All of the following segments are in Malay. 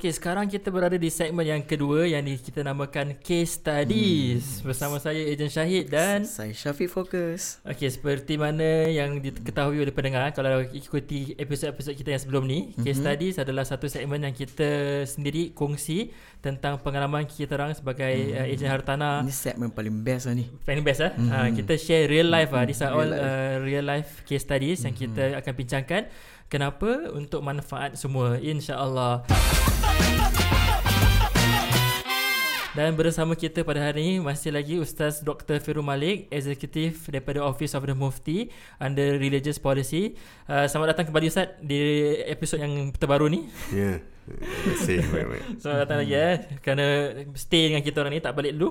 Okey, sekarang kita berada di segmen yang kedua yang kita namakan Case Studies. Hmm. Bersama saya Ejen Syahid dan saya Syafiq Fokus. Okey, seperti mana yang diketahui oleh pendengar kalau ikuti episod-episod kita yang sebelum ni, mm-hmm. Case Studies adalah satu segmen yang kita sendiri kongsi tentang pengalaman kita orang sebagai hmm. uh, ejen hartanah. Ini segmen paling best lah ni. Paling best lah. Mm-hmm. Uh, kita share real life lah. These are all uh, real life case studies mm-hmm. yang kita akan bincangkan. Kenapa? Untuk manfaat semua. InsyaAllah. Dan bersama kita pada hari ini masih lagi Ustaz Dr. Firul Malik, Eksekutif daripada Office of the Mufti under Religious Policy. Uh, selamat datang kembali Ustaz di episod yang terbaru ni. Ya. Yeah. Terima kasih. Selamat datang lagi eh. Kerana stay dengan kita orang ni tak balik dulu.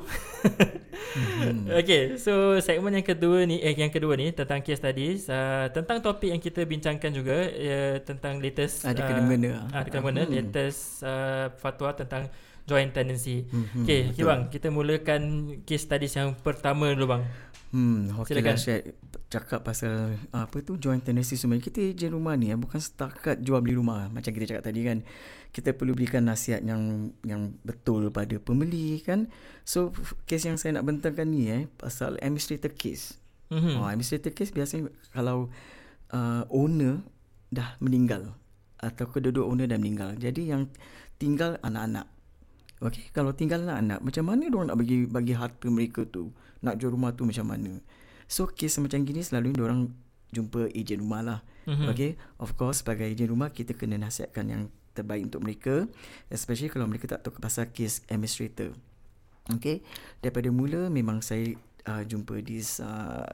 Hmm. okay, so segmen yang kedua ni eh yang kedua ni tentang case studies uh, tentang topik yang kita bincangkan juga uh, tentang latest ada kena mengena. Uh, ada kena mengena hmm. latest uh, fatwa tentang joint tendency. Mm-hmm, okay, okay bang, kita mulakan case studies yang pertama dulu bang. Hmm, okay lah Syed. Cakap pasal Apa tu Joint tendency semua Kita ejen rumah ni Bukan setakat jual beli rumah. Macam kita cakap tadi kan Kita perlu berikan nasihat yang Yang betul pada pembeli kan? So Case yang saya nak bentangkan ni eh Pasal administrator case. Mm-hmm. oh, Administrator case biasanya Kalau uh, Owner Dah meninggal Atau kedua-dua owner dah meninggal. Jadi yang Tinggal anak-anak Okey, kalau tinggal anak, macam mana dia nak bagi bagi harta mereka tu? Nak jual rumah tu macam mana? So, kes macam gini selalu dia orang jumpa ejen rumah lah. Mm-hmm. Okey, of course sebagai ejen rumah kita kena nasihatkan yang terbaik untuk mereka, especially kalau mereka tak tahu pasal kes administrator. Okey, daripada mula memang saya uh, jumpa di uh,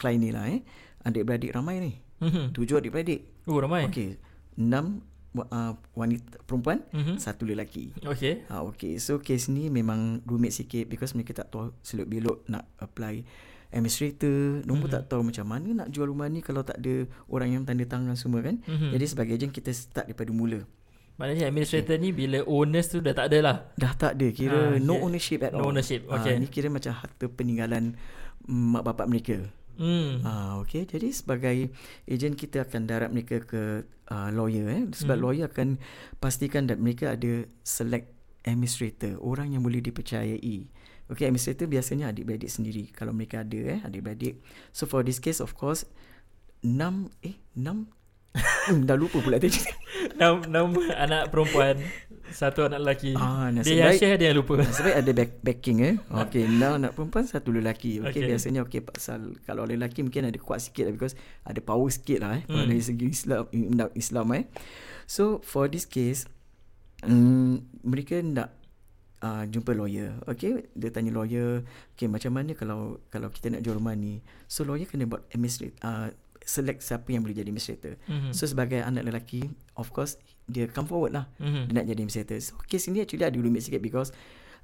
klien ni lah eh. Adik-beradik ramai ni. Mm-hmm. Tujuh adik-beradik. Oh, ramai. Okey, enam uh, wanita perempuan mm-hmm. satu lelaki. Okey. Ha uh, okey. So case ni memang rumit sikit because mereka tak tahu selok belok nak apply administrator, nombor mm-hmm. tak tahu macam mana nak jual rumah ni kalau tak ada orang yang tanda tangan semua kan. Mm-hmm. Jadi sebagai agent kita start daripada mula. Maknanya administrator okay. ni bila owners tu dah tak ada lah. Dah tak ada. Kira ha, no ownership at all. No ownership. Okay. Ha, ni kira macam harta peninggalan mak bapak mereka. Hmm. Ah, okay. Jadi sebagai ejen kita akan darat mereka ke uh, lawyer eh. Sebab hmm. lawyer akan pastikan that mereka ada select administrator, orang yang boleh dipercayai. Okay, administrator biasanya adik-beradik sendiri kalau mereka ada eh, adik-beradik. So for this case of course, enam eh enam hmm, dah lupa pula tadi. Nama, nama anak perempuan satu anak lelaki. Ah, dia yang share dia yang lupa. Sebab ada back, backing eh. Okey, enam anak perempuan satu lelaki. Okey, okay. biasanya okey pasal kalau lelaki mungkin ada kuat sikit lah because ada power sikit lah eh. Hmm. Kalau dari segi Islam Islam eh. So for this case um, mereka nak uh, jumpa lawyer. Okey, dia tanya lawyer, okey macam mana kalau kalau kita nak jual rumah ni. So lawyer kena buat administrate uh, select siapa yang boleh jadi administrator. Mm-hmm. So sebagai anak lelaki, of course dia come forward lah. Mm-hmm. Dia nak jadi administrator. So case ini actually ada rumit sikit because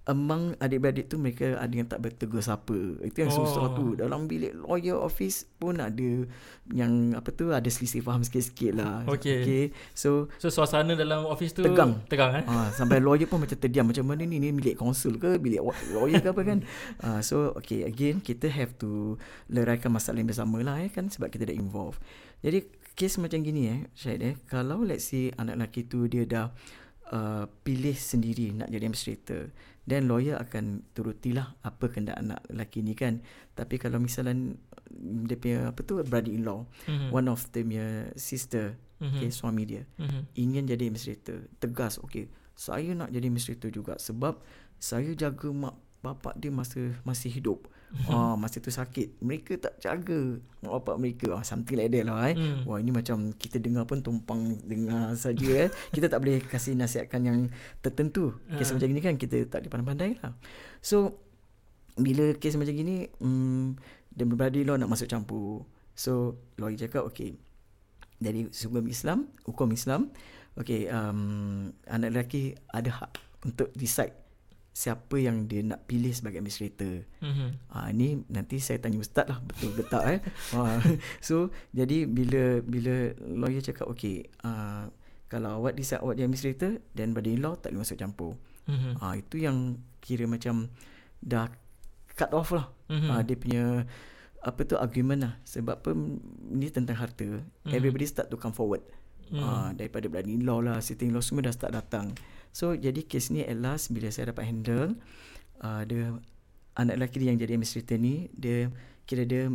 among adik-beradik tu mereka ada yang tak bertegur siapa. Itu yang oh. susah tu. Dalam bilik lawyer office pun ada yang apa tu ada selisih faham sikit-sikit lah. Okay. okay. So so suasana dalam office tu tegang. Tegang eh. Ha, sampai lawyer pun macam terdiam macam mana ni ni bilik konsul ke bilik lawyer ke apa kan. Ha, so okay again kita have to leraikan masalah yang bersama lah eh kan sebab kita dah involve. Jadi kes macam gini eh Syed eh kalau let's say anak lelaki tu dia dah uh, pilih sendiri nak jadi administrator dan lawyer akan turutilah apa kehendak anak lelaki ni kan tapi kalau misalnya dia punya apa tu brother in law mm-hmm. one of them punya sister mm-hmm. okay, suami dia mm-hmm. ingin jadi administrator tegas okay saya nak jadi administrator juga sebab saya jaga mak bapak dia masa masih hidup Ah, masa tu sakit. Mereka tak jaga mak bapak mereka. Ah, something like that lah eh. Hmm. Wah, ini macam kita dengar pun tumpang dengar saja eh. Kita tak boleh kasih nasihatkan yang tertentu. Kes uh. macam ni kan kita tak dipandai-pandai lah. So, bila kes macam gini, um, dan berbadi law nak masuk campur. So, lawyer cakap, okay. Dari sebelum Islam, hukum Islam, okay, um, anak lelaki ada hak untuk decide siapa yang dia nak pilih sebagai administrator. Mm-hmm. Ha, ni nanti saya tanya ustaz lah betul ke tak eh. Ha, so jadi bila bila lawyer cakap okey, uh, kalau awak decide awak jadi administrator dan brother law tak boleh masuk campur. Mm-hmm. Ha, itu yang kira macam dah cut off lah. Mm-hmm. Ha, dia punya apa tu argument lah sebab apa ni tentang harta. Mm-hmm. Everybody start to come forward. Hmm. uh, daripada bloody law lah sitting law semua dah start datang so jadi kes ni at last bila saya dapat handle uh, dia anak lelaki dia yang jadi administrator ni dia kira dia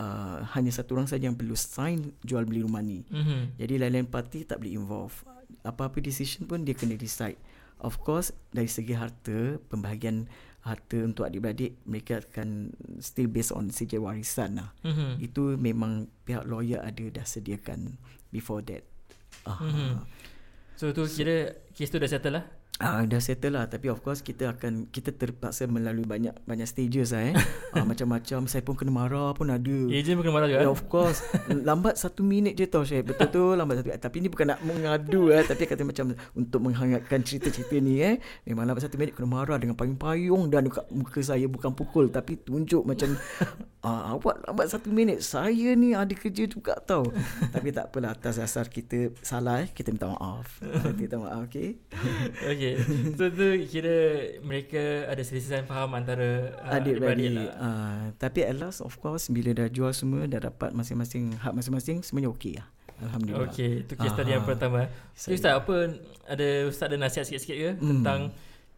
uh, hanya satu orang saja yang perlu sign jual beli rumah ni mm-hmm. jadi lain-lain parti tak boleh involve apa-apa decision pun dia kena decide of course dari segi harta pembahagian harta untuk adik-beradik mereka akan still based on CJ warisan lah. Mm-hmm. Itu memang pihak lawyer ada dah sediakan before that. Uh, mm-hmm. So tu kira kes tu dah settle lah? Ah uh, dah settle lah tapi of course kita akan kita terpaksa melalui banyak banyak stages lah eh. uh, macam-macam saya pun kena marah pun ada. Agent pun kena marah juga. Yeah, of course. lambat satu minit je tau saya. Betul tu lambat satu minit. Tapi ni bukan nak mengadu eh tapi kata macam untuk menghangatkan cerita-cerita ni eh. Memang lambat satu minit kena marah dengan payung-payung dan dekat muka saya bukan pukul tapi tunjuk macam uh, awak lambat satu minit. Saya ni ada kerja juga tau. tapi tak apalah atas dasar kita salah eh kita minta maaf. kita minta maaf okey. Okey. Okay. So tu kira mereka ada selisih faham antara uh, adik-beradik lah. Uh, tapi at last of course bila dah jual semua dah dapat masing-masing hak masing-masing semuanya okey lah. Alhamdulillah. Okey, tu kes tadi yang pertama. So, Ustaz apa ada Ustaz ada nasihat sikit-sikit ke hmm. tentang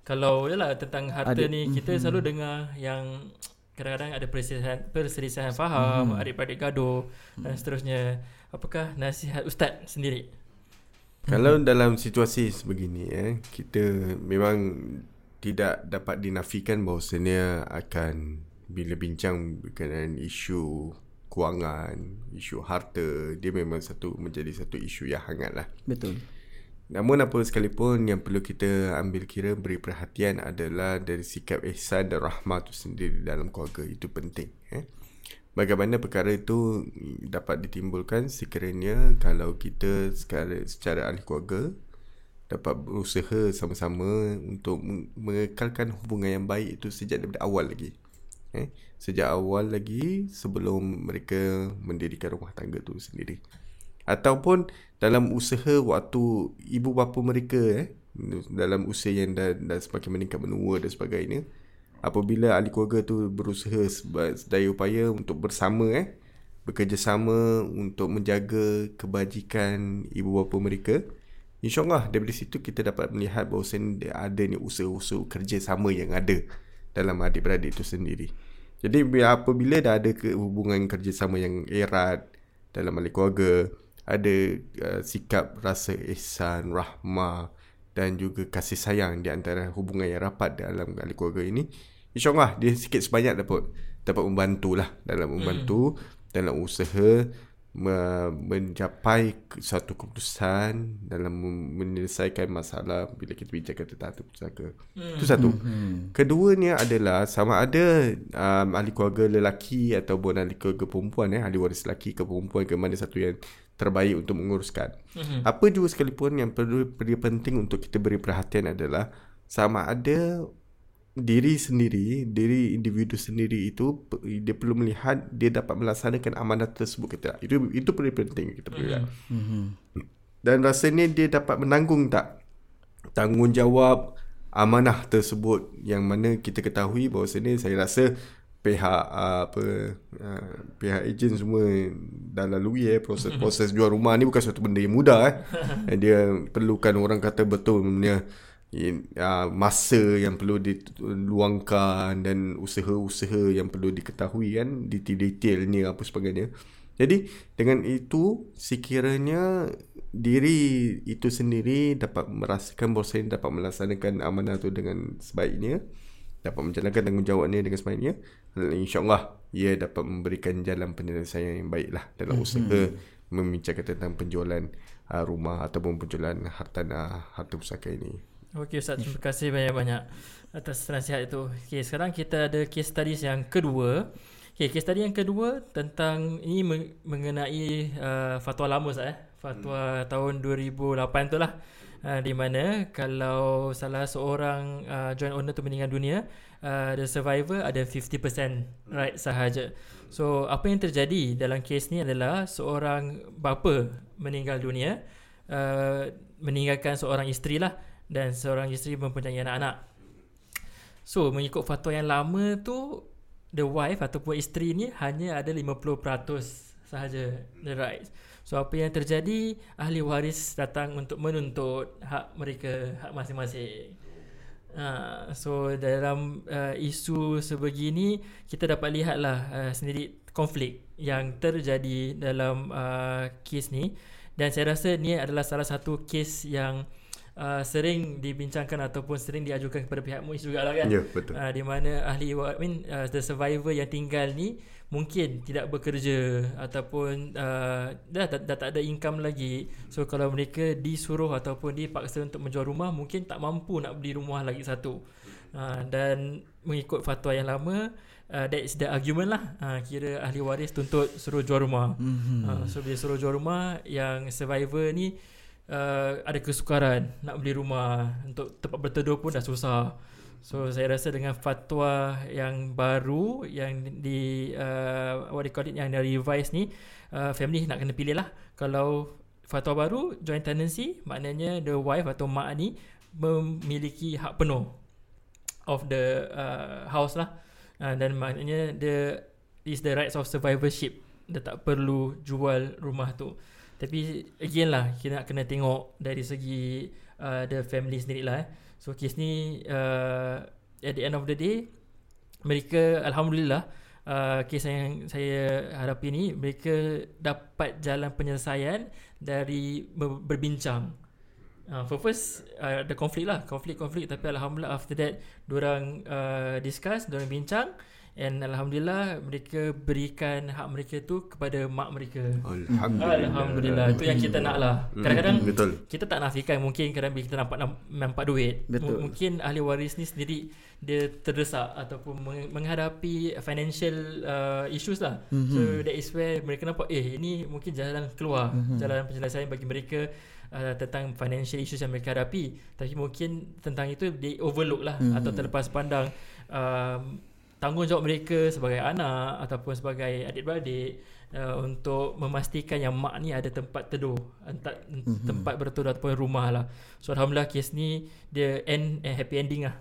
kalau yalah tentang harta adik, ni kita hmm. selalu dengar yang kadang-kadang ada perselisihan perselisihan faham, hmm. adik-beradik gaduh hmm. dan seterusnya. Apakah nasihat Ustaz sendiri? Kalau dalam situasi sebegini eh kita memang tidak dapat dinafikan bahawasanya akan bila bincang berkenaan isu kewangan, isu harta, dia memang satu menjadi satu isu yang hangat lah. Betul. Namun apa sekalipun yang perlu kita ambil kira beri perhatian adalah dari sikap ihsan dan rahmat itu sendiri dalam keluarga itu penting. Eh? Bagaimana perkara itu dapat ditimbulkan sekiranya kalau kita secara, secara ahli keluarga dapat berusaha sama-sama untuk mengekalkan hubungan yang baik itu sejak daripada awal lagi. Eh? Sejak awal lagi sebelum mereka mendirikan rumah tangga itu sendiri. Ataupun dalam usaha waktu ibu bapa mereka eh, dalam usia yang dah, dah semakin meningkat menua dan sebagainya apabila ahli keluarga tu berusaha sedaya upaya untuk bersama eh bekerjasama untuk menjaga kebajikan ibu bapa mereka insyaallah dari situ kita dapat melihat bahawa ada ni usaha-usaha kerjasama yang ada dalam adik-beradik itu sendiri. Jadi apabila dah ada hubungan kerjasama yang erat dalam ahli keluarga ada uh, sikap rasa ihsan rahmah dan juga kasih sayang di antara hubungan yang rapat dalam ahli keluarga ini InsyaAllah dia sikit sebanyak dapat dapat membantulah dalam membantu hmm. dalam usaha me- mencapai satu keputusan dalam menyelesaikan masalah bila kita bincangkan tentang harta pusaka. Hmm. Itu satu. Hmm. Keduanya adalah sama ada um, ahli keluarga lelaki ataupun ahli keluarga perempuan eh ahli waris lelaki ke perempuan ke mana satu yang terbaik untuk menguruskan. Hmm. Apa juga sekalipun yang perlu perlu penting untuk kita beri perhatian adalah sama ada diri sendiri, diri individu sendiri itu dia perlu melihat dia dapat melaksanakan amanah tersebut kita. Itu itu perlu penting kita perlu lihat. Mm-hmm. Dan rasanya dia dapat menanggung tak tanggungjawab amanah tersebut yang mana kita ketahui bahawa sini saya rasa pihak apa uh, pihak ejen semua dah lalui eh proses proses jual rumah ni bukan satu benda yang mudah eh. dia perlukan orang kata betul punya uh, masa yang perlu diluangkan dan usaha-usaha yang perlu diketahui kan detail-detailnya apa sebagainya. Jadi dengan itu sekiranya diri itu sendiri dapat merasakan bahawa saya dapat melaksanakan amanah itu dengan sebaiknya dapat menjalankan tanggungjawabnya dengan sebaiknya insyaAllah ia dapat memberikan jalan penyelesaian yang baiklah dalam mm-hmm. usaha membincangkan tentang penjualan uh, rumah ataupun penjualan hartanah harta pusaka ini. Okey Ustaz, terima kasih banyak-banyak atas nasihat itu. Okey, sekarang kita ada case study yang kedua. Okey, case study yang kedua tentang ini mengenai uh, fatwa lama Ustaz eh. Fatwa hmm. tahun 2008 tu lah. Uh, di mana kalau salah seorang uh, joint owner tu meninggal dunia, uh, the survivor ada 50% right sahaja. So, apa yang terjadi dalam kes ni adalah seorang bapa meninggal dunia, uh, meninggalkan seorang isteri lah dan seorang isteri mempunyai anak-anak. So, mengikut fatwa yang lama tu, the wife ataupun isteri ni hanya ada 50% sahaja the rights. So apa yang terjadi ahli waris datang untuk menuntut hak mereka hak masing-masing. Uh, so dalam uh, isu sebegini kita dapat lihatlah uh, sendiri konflik yang terjadi dalam uh, kes ni dan saya rasa ni adalah salah satu kes yang uh, sering dibincangkan ataupun sering diajukan kepada pihak MUIS juga lah kan. Ya, betul. Uh, di mana ahli I mean uh, the survivor yang tinggal ni mungkin tidak bekerja ataupun uh, dah, dah, dah tak ada income lagi. So kalau mereka disuruh ataupun dipaksa untuk menjual rumah mungkin tak mampu nak beli rumah lagi satu. Uh, dan mengikut fatwa yang lama uh, that is the argument lah. Uh, kira ahli waris tuntut suruh jual rumah. Mhm. uh, so bila suruh jual rumah yang survivor ni uh, ada kesukaran nak beli rumah untuk tempat berteduh pun dah susah. So saya rasa dengan fatwa yang baru yang di uh, what they call it yang dari revise ni uh, family nak kena pilih lah. Kalau fatwa baru joint tenancy maknanya the wife atau mak ni memiliki hak penuh of the uh, house lah. Uh, dan maknanya the is the rights of survivorship. Dia tak perlu jual rumah tu tapi again lah kita nak kena tengok dari segi uh, the family sendiri lah eh. So kes ni uh, at the end of the day mereka alhamdulillah uh, kes yang saya hadapi ni mereka dapat jalan penyelesaian dari ber- berbincang. Uh, for first uh, ada konflik lah konflik-konflik tapi alhamdulillah after that diorang uh, discuss diorang bincang and alhamdulillah mereka berikan hak mereka tu kepada mak mereka Alhamdulillah. Alhamdulillah Itu yang kita nak lah Kadang-kadang betul. Kita tak nafikan Mungkin kadang bila kita nampak Nampak duit Betul. Mungkin ahli waris ni sendiri Dia terdesak Ataupun meng- menghadapi Financial uh, issues lah mm-hmm. So that is where Mereka nampak Eh ini mungkin jalan keluar mm-hmm. Jalan penyelesaian bagi mereka uh, Tentang financial issues yang mereka hadapi Tapi mungkin Tentang itu They overlook lah mm-hmm. Atau terlepas pandang um, Tanggungjawab mereka Sebagai anak Ataupun sebagai adik-beradik uh, untuk memastikan yang mak ni ada tempat teduh, tempat, mm-hmm. tempat berteduh ataupun rumah lah. So alhamdulillah kes ni dia end eh, happy ending lah.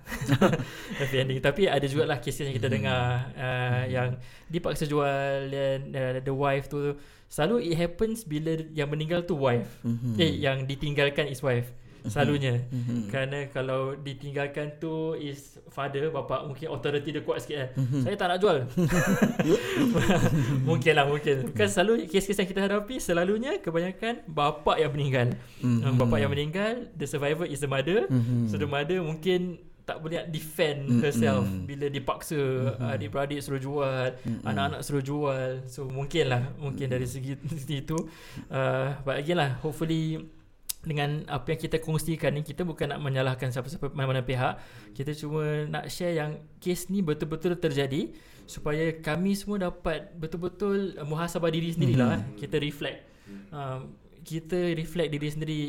happy ending. Tapi ada juga lah kes yang kita dengar uh, yang dipaksa jual dan uh, the wife tu selalu it happens bila yang meninggal tu wife. Mm-hmm. Eh yang ditinggalkan is wife. Selalunya mm-hmm. Kerana kalau ditinggalkan tu Is father Bapa mungkin authority dia kuat sikit eh. mm-hmm. Saya tak nak jual Mungkin lah mungkin Kan selalu Kes-kes yang kita hadapi Selalunya Kebanyakan Bapa yang meninggal mm-hmm. Bapa yang meninggal The survivor is the mother mm-hmm. So the mother mungkin tak boleh defend mm-hmm. herself bila dipaksa mm-hmm. adik-beradik suruh jual, mm-hmm. anak-anak suruh jual. So mungkin lah mungkin dari segi itu uh, but again lah hopefully dengan apa yang kita kongsikan ni kita bukan nak menyalahkan siapa-siapa mana-mana pihak kita cuma nak share yang kes ni betul-betul terjadi supaya kami semua dapat betul-betul uh, muhasabah diri sendirilah mm-hmm. kita reflect uh, kita reflect diri sendiri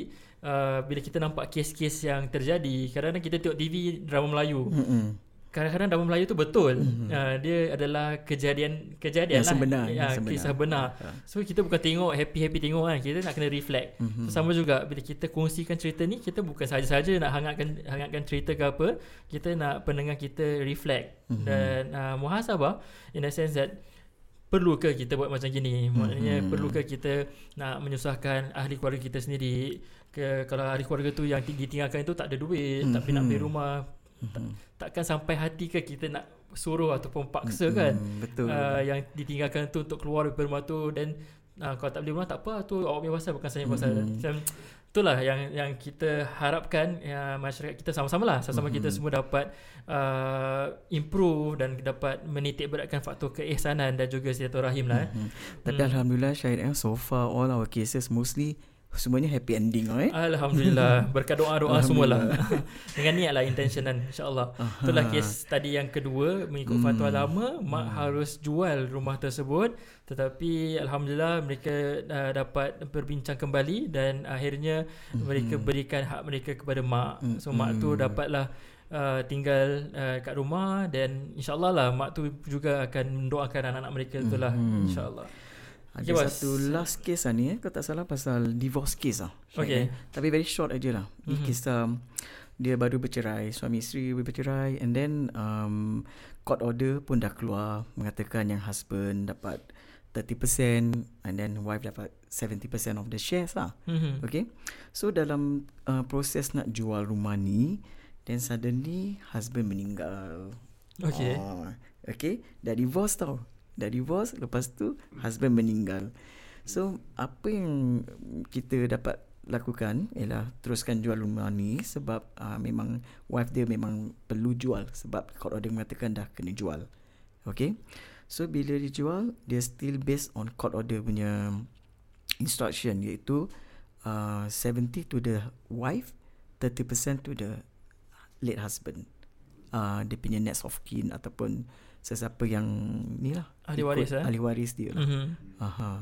uh, bila kita nampak kes-kes yang terjadi kadang-kadang kita tengok TV drama Melayu mm-hmm. Kadang-kadang drama Melayu tu betul mm-hmm. uh, dia adalah kejadian kejadian Yang lah sebenar, ya, yang sebenar. kisah benar Ha. so kita bukan tengok happy-happy tengok kan kita nak kena reflect mm-hmm. so, sama juga bila kita kongsikan cerita ni kita bukan saja-saja nak hangatkan hangatkan cerita ke apa kita nak pendengar kita reflect mm-hmm. dan uh, muhasabah in a sense that perlu ke kita buat macam gini maknanya mm-hmm. perlu ke kita nak menyusahkan ahli keluarga kita sendiri ke kalau ahli keluarga tu yang ditinggalkan itu tak ada duit mm-hmm. tapi nak beli rumah mm-hmm. tak, takkan sampai hati ke kita nak suruh ataupun paksa mm-hmm. kan betul. Uh, yang ditinggalkan tu untuk keluar dari rumah tu dan uh, kalau tak beli rumah tak apa tu awak punya pasal bukan saya pasal Mm-hmm. macam itulah yang yang kita harapkan ya, masyarakat kita sama-sama lah sama-sama mm-hmm. kita semua dapat uh, improve dan dapat menitik beratkan faktor keihsanan dan juga silaturahim lah eh. Hmm. Tapi alhamdulillah Syahid eh, so far all our cases mostly semuanya happy ending eh. Alhamdulillah berkat doa-doa semualah dengan niat lah intention insyaallah itulah kes tadi yang kedua mengikut hmm. fatwa lama mak hmm. harus jual rumah tersebut tetapi alhamdulillah mereka uh, dapat berbincang kembali dan akhirnya hmm. mereka berikan hak mereka kepada mak so mak tu dapatlah Uh, tinggal uh, kat rumah dan insyaallah lah mak tu juga akan mendoakan anak-anak mereka tu lah Hmm. insyaallah Ada Okay, satu last case lah ni eh. Kau tak salah pasal divorce case lah. Okay. eh. Tapi very short aja lah. Ni Mhm. kisah um, dia baru bercerai. Suami isteri bercerai. And then um, court order pun dah keluar. Mengatakan yang husband dapat 30% and then wife dapat 70% of the shares lah. Mhm. Okay. So dalam uh, proses nak jual rumah ni then suddenly husband meninggal. Okay. Ah, okay. Dah divorce tau. Dah divorce lepas tu husband meninggal. So apa yang kita dapat lakukan ialah teruskan jual rumah ni sebab uh, memang wife dia memang perlu jual sebab court order mengatakan dah kena jual. Okay. So bila dijual dia still based on court order punya instruction iaitu uh, 70 to the wife, 30% to the late husband. Uh, dia punya next of kin ataupun sesiapa yang ni lah. Ahli ikut waris, eh? Ahli waris dia lah. Mhm. Aha.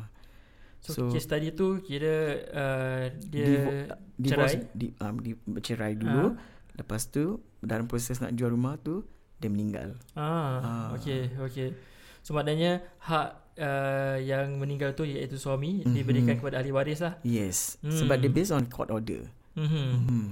So, So, case tadi tu kira uh, dia Divo- cerai. di, um, di, bercerai dulu. Lepas tu dalam proses nak jual rumah tu dia meninggal. Ah, Ah. okey, okey. So maknanya hak uh, yang meninggal tu iaitu suami Mhm. diberikan kepada ahli waris lah. Yes. Hmm. Sebab dia based on court order. Mhm. Hmm.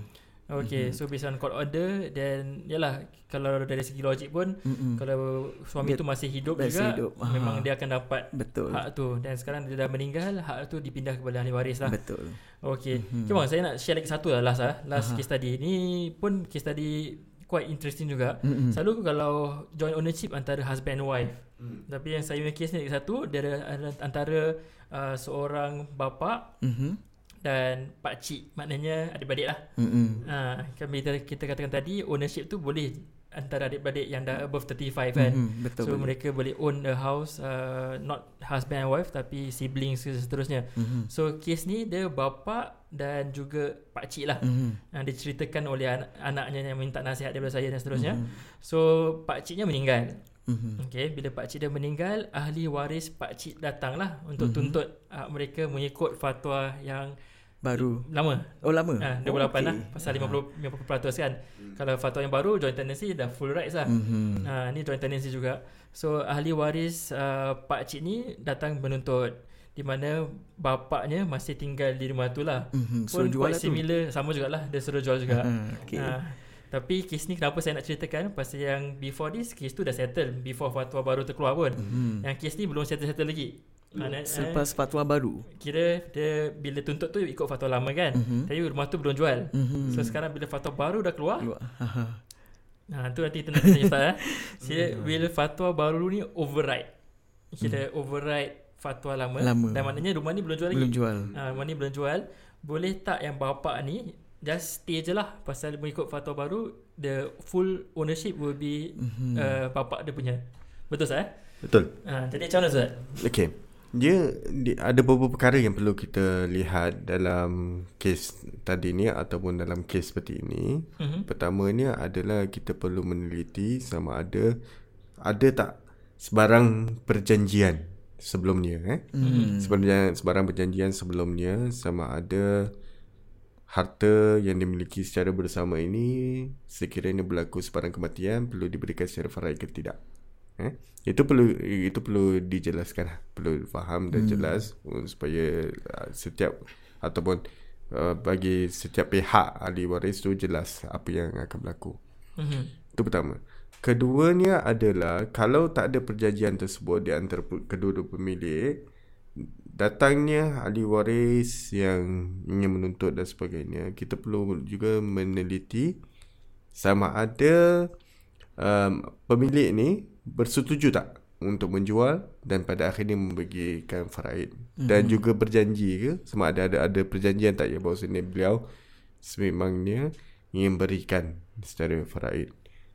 Okay, so based on court order then yalah kalau dari segi logik pun Mm-mm. kalau suami Dia tu masih hidup masih juga hidup. memang Ah. dia akan dapat Betul. hak tu dan sekarang dia dah meninggal hak tu dipindah kepada ahli waris lah. Betul. Okay. Mhm. Okay bang, saya nak share lagi satu lah last lah. Last Aha. case study. Ni pun case study quite interesting juga. Mm-mm. Selalu kalau joint ownership antara husband and wife. Tapi yang saya punya case ni lagi satu dia ada antara uh, seorang bapa Mhm. Dan pak cik. Maknanya adik-beradik lah. Ha, kan bila kita katakan tadi ownership tu boleh antara adik-beradik yang dah above 35 kan. Mhm, Betul. so boleh. mereka boleh own a house uh, not husband and wife tapi siblings seterusnya. Mhm. So kes ni dia bapa dan juga pak cik lah. Mhm. Yang diceritakan oleh anak, anaknya yang minta nasihat daripada saya dan seterusnya. Mhm. So pak ciknya meninggal. Mhm. Okay, bila pak cik dia meninggal, ahli waris pak cik datanglah untuk Mhm. tuntut uh, mereka mengikut fatwa yang Baru. lama. Oh lama. Ha, 28 oh, okay. lah pasal 50 50% kan. Kalau fatwa yang baru joint tenancy dah full rights lah. Mhm. Ha, ni joint tenancy juga. So ahli waris uh, pak cik ni datang menuntut di mana bapaknya masih tinggal di rumah tu lah. Mhm. Pun So jual quite lah tu. similar sama jugalah dia suruh jual juga. Ah, okay. Ha, tapi kes ni kenapa saya nak ceritakan pasal yang before this kes tu dah settle before fatwa baru tu keluar pun. Mhm. Yang kes ni belum settle-settle lagi. Mana, eh, Selepas fatwa baru. kira dia bila tuntut tu ikut fatwa lama kan. Mhm. Tapi rumah tu belum jual. Mhm. So sekarang bila fatwa baru dah keluar, Keluar. Ha tu nanti kita nak tanya Ustaz eh. Kira bila fatwa baru ni override. Kira override fatwa lama, Lama. dan maknanya rumah ni belum jual Belum lagi. jual. Ha, rumah ni belum jual. Boleh tak yang bapak ni just stay je lah pasal mengikut fatwa baru the full ownership will be Mhm. uh, bapak dia punya. Betul Ustaz eh? Betul. Ha, jadi macam mana Ustaz? Okay. Dia, dia ada beberapa perkara yang perlu kita lihat dalam kes tadi ni ataupun dalam kes seperti ini. Mhm. Pertamanya adalah kita perlu meneliti sama ada ada tak sebarang perjanjian sebelumnya eh. Mhm. Sebenarnya sebarang perjanjian sebelumnya sama ada harta yang dimiliki secara bersama ini sekiranya berlaku sebarang kematian perlu diberikan secara faraid ke tidak. Eh? Itu perlu itu perlu dijelaskan, lah. perlu faham dan jelas uh, supaya uh, setiap ataupun uh, bagi setiap pihak ahli waris tu jelas apa yang akan berlaku. Mhm. Itu pertama. Keduanya adalah kalau tak ada perjanjian tersebut di antara kedua-dua pemilik, datangnya ahli waris yang ingin menuntut dan sebagainya, kita perlu juga meneliti sama ada um, pemilik ni bersetuju tak untuk menjual dan pada akhirnya membagikan faraid dan juga berjanji ke sama ada ada ada perjanjian tak ya bahawa sini beliau sememangnya ingin berikan secara faraid.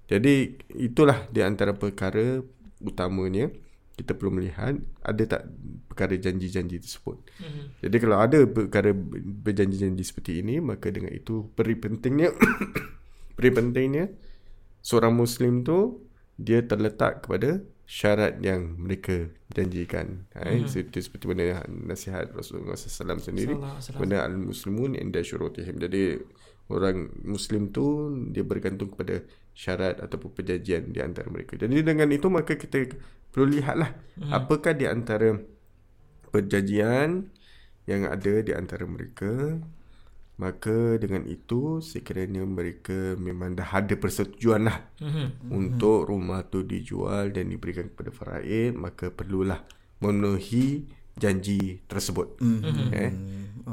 Jadi itulah di antara perkara utamanya kita perlu melihat ada tak perkara janji-janji tersebut. Mhm. Jadi kalau ada perkara berjanji-janji seperti ini maka dengan itu peri pentingnya peri pentingnya seorang muslim tu dia terletak kepada syarat yang mereka janjikan. Hai, Mhm. seperti seperti mana nasihat Rasulullah SAW sendiri kepada al-muslimun inda syurutihim. Jadi orang muslim tu dia bergantung kepada syarat ataupun perjanjian di antara mereka. Jadi dengan itu maka kita perlu lihatlah Mhm. apakah di antara perjanjian yang ada di antara mereka maka dengan itu sekiranya mereka memang dah ada persetujuan lah Mhm. untuk rumah tu dijual dan diberikan kepada faraid maka perlulah memenuhi janji tersebut. Mhm. Eh?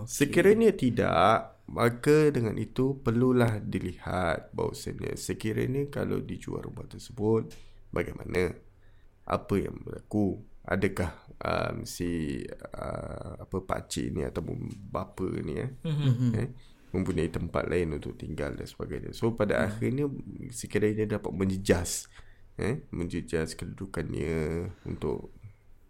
Sekiranya tidak, maka dengan itu perlulah dilihat bahawasanya sekiranya kalau dijual rumah tersebut, bagaimana? Apa yang berlaku? Adakah um, si uh, apa pakcik ni ataupun bapa ni eh, Mhm. eh mempunyai tempat lain untuk tinggal dan sebagainya. So pada akhirnya sekiranya dia dapat menjejas eh menjejas kedudukannya untuk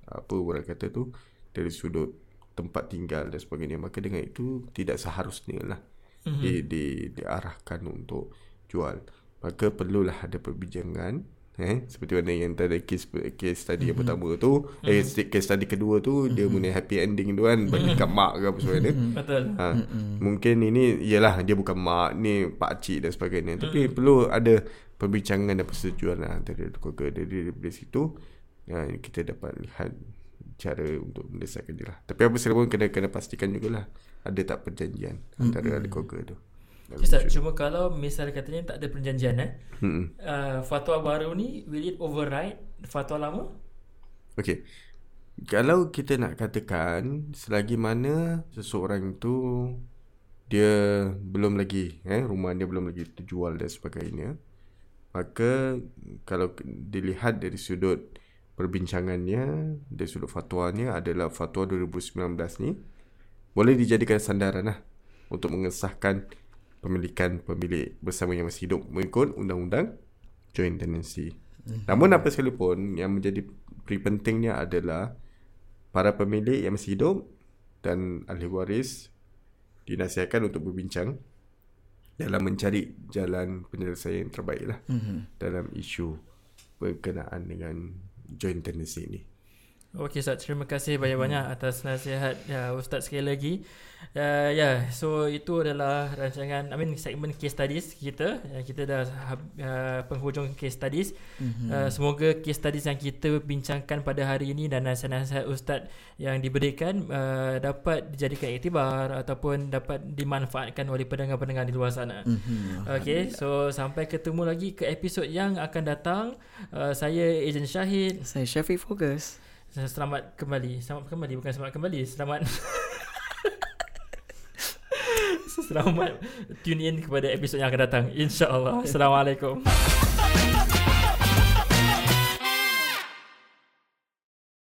apa orang kata tu dari sudut tempat tinggal dan sebagainya maka dengan itu tidak seharusnya lah mm-hmm. di, di, diarahkan untuk jual maka perlulah ada perbincangan eh seperti mana yang tadi case case tadi mm-hmm. yang pertama tu mm-hmm. eh case tadi kedua tu mm-hmm. dia punya happy ending tu kan bagi kat mak ke apa sebagainya Betul. ha, mungkin ini ialah dia bukan mak ni pak cik dan sebagainya. Tapi perlu ada perbincangan dan persetujuan lah antara keluarga dari dari situ. Ya, kita dapat lihat cara untuk mendesakkan dia lah. Tapi apa sekali pun kena kena pastikan jugalah ada tak perjanjian antara ahli keluarga tu Ustaz, isu. cuma kalau misal katanya tak ada perjanjian eh. Mm-mm. Uh, fatwa baru ni will it override fatwa lama? Okey. Kalau kita nak katakan selagi mana seseorang itu dia belum lagi eh rumah dia belum lagi terjual dan sebagainya maka kalau dilihat dari sudut perbincangannya dari sudut fatwanya adalah fatwa 2019 ni boleh dijadikan sandaran lah untuk mengesahkan pemilikan pemilik bersama yang masih hidup mengikut undang-undang joint tenancy. Namun apa sekalipun yang menjadi pentingnya adalah para pemilik yang masih hidup dan ahli waris dinasihatkan untuk berbincang dalam mencari jalan penyelesaian yang terbaik lah mm-hmm. dalam isu berkenaan dengan joint tenancy ni. Okey Ustaz, terima kasih banyak-banyak atas nasihat ya, Ustaz sekali lagi. Uh, ya, yeah, so itu adalah rancangan, I mean segmen case studies kita. Uh, kita dah uh, penghujung case studies. Mm-hmm. Uh, semoga case studies yang kita bincangkan pada hari ini dan nasihat-nasihat Ustaz yang diberikan uh, dapat dijadikan iktibar ataupun dapat dimanfaatkan oleh pendengar-pendengar di luar sana. Mhm. Okey, so sampai ketemu lagi ke episod yang akan datang. Uh, saya Ejen Syahid. Saya Syafiq Fokus. Selamat kembali. Selamat kembali Bukan selamat kembali Selamat Selamat Tune in kepada episod yang akan datang. InsyaAllah. Assalamualaikum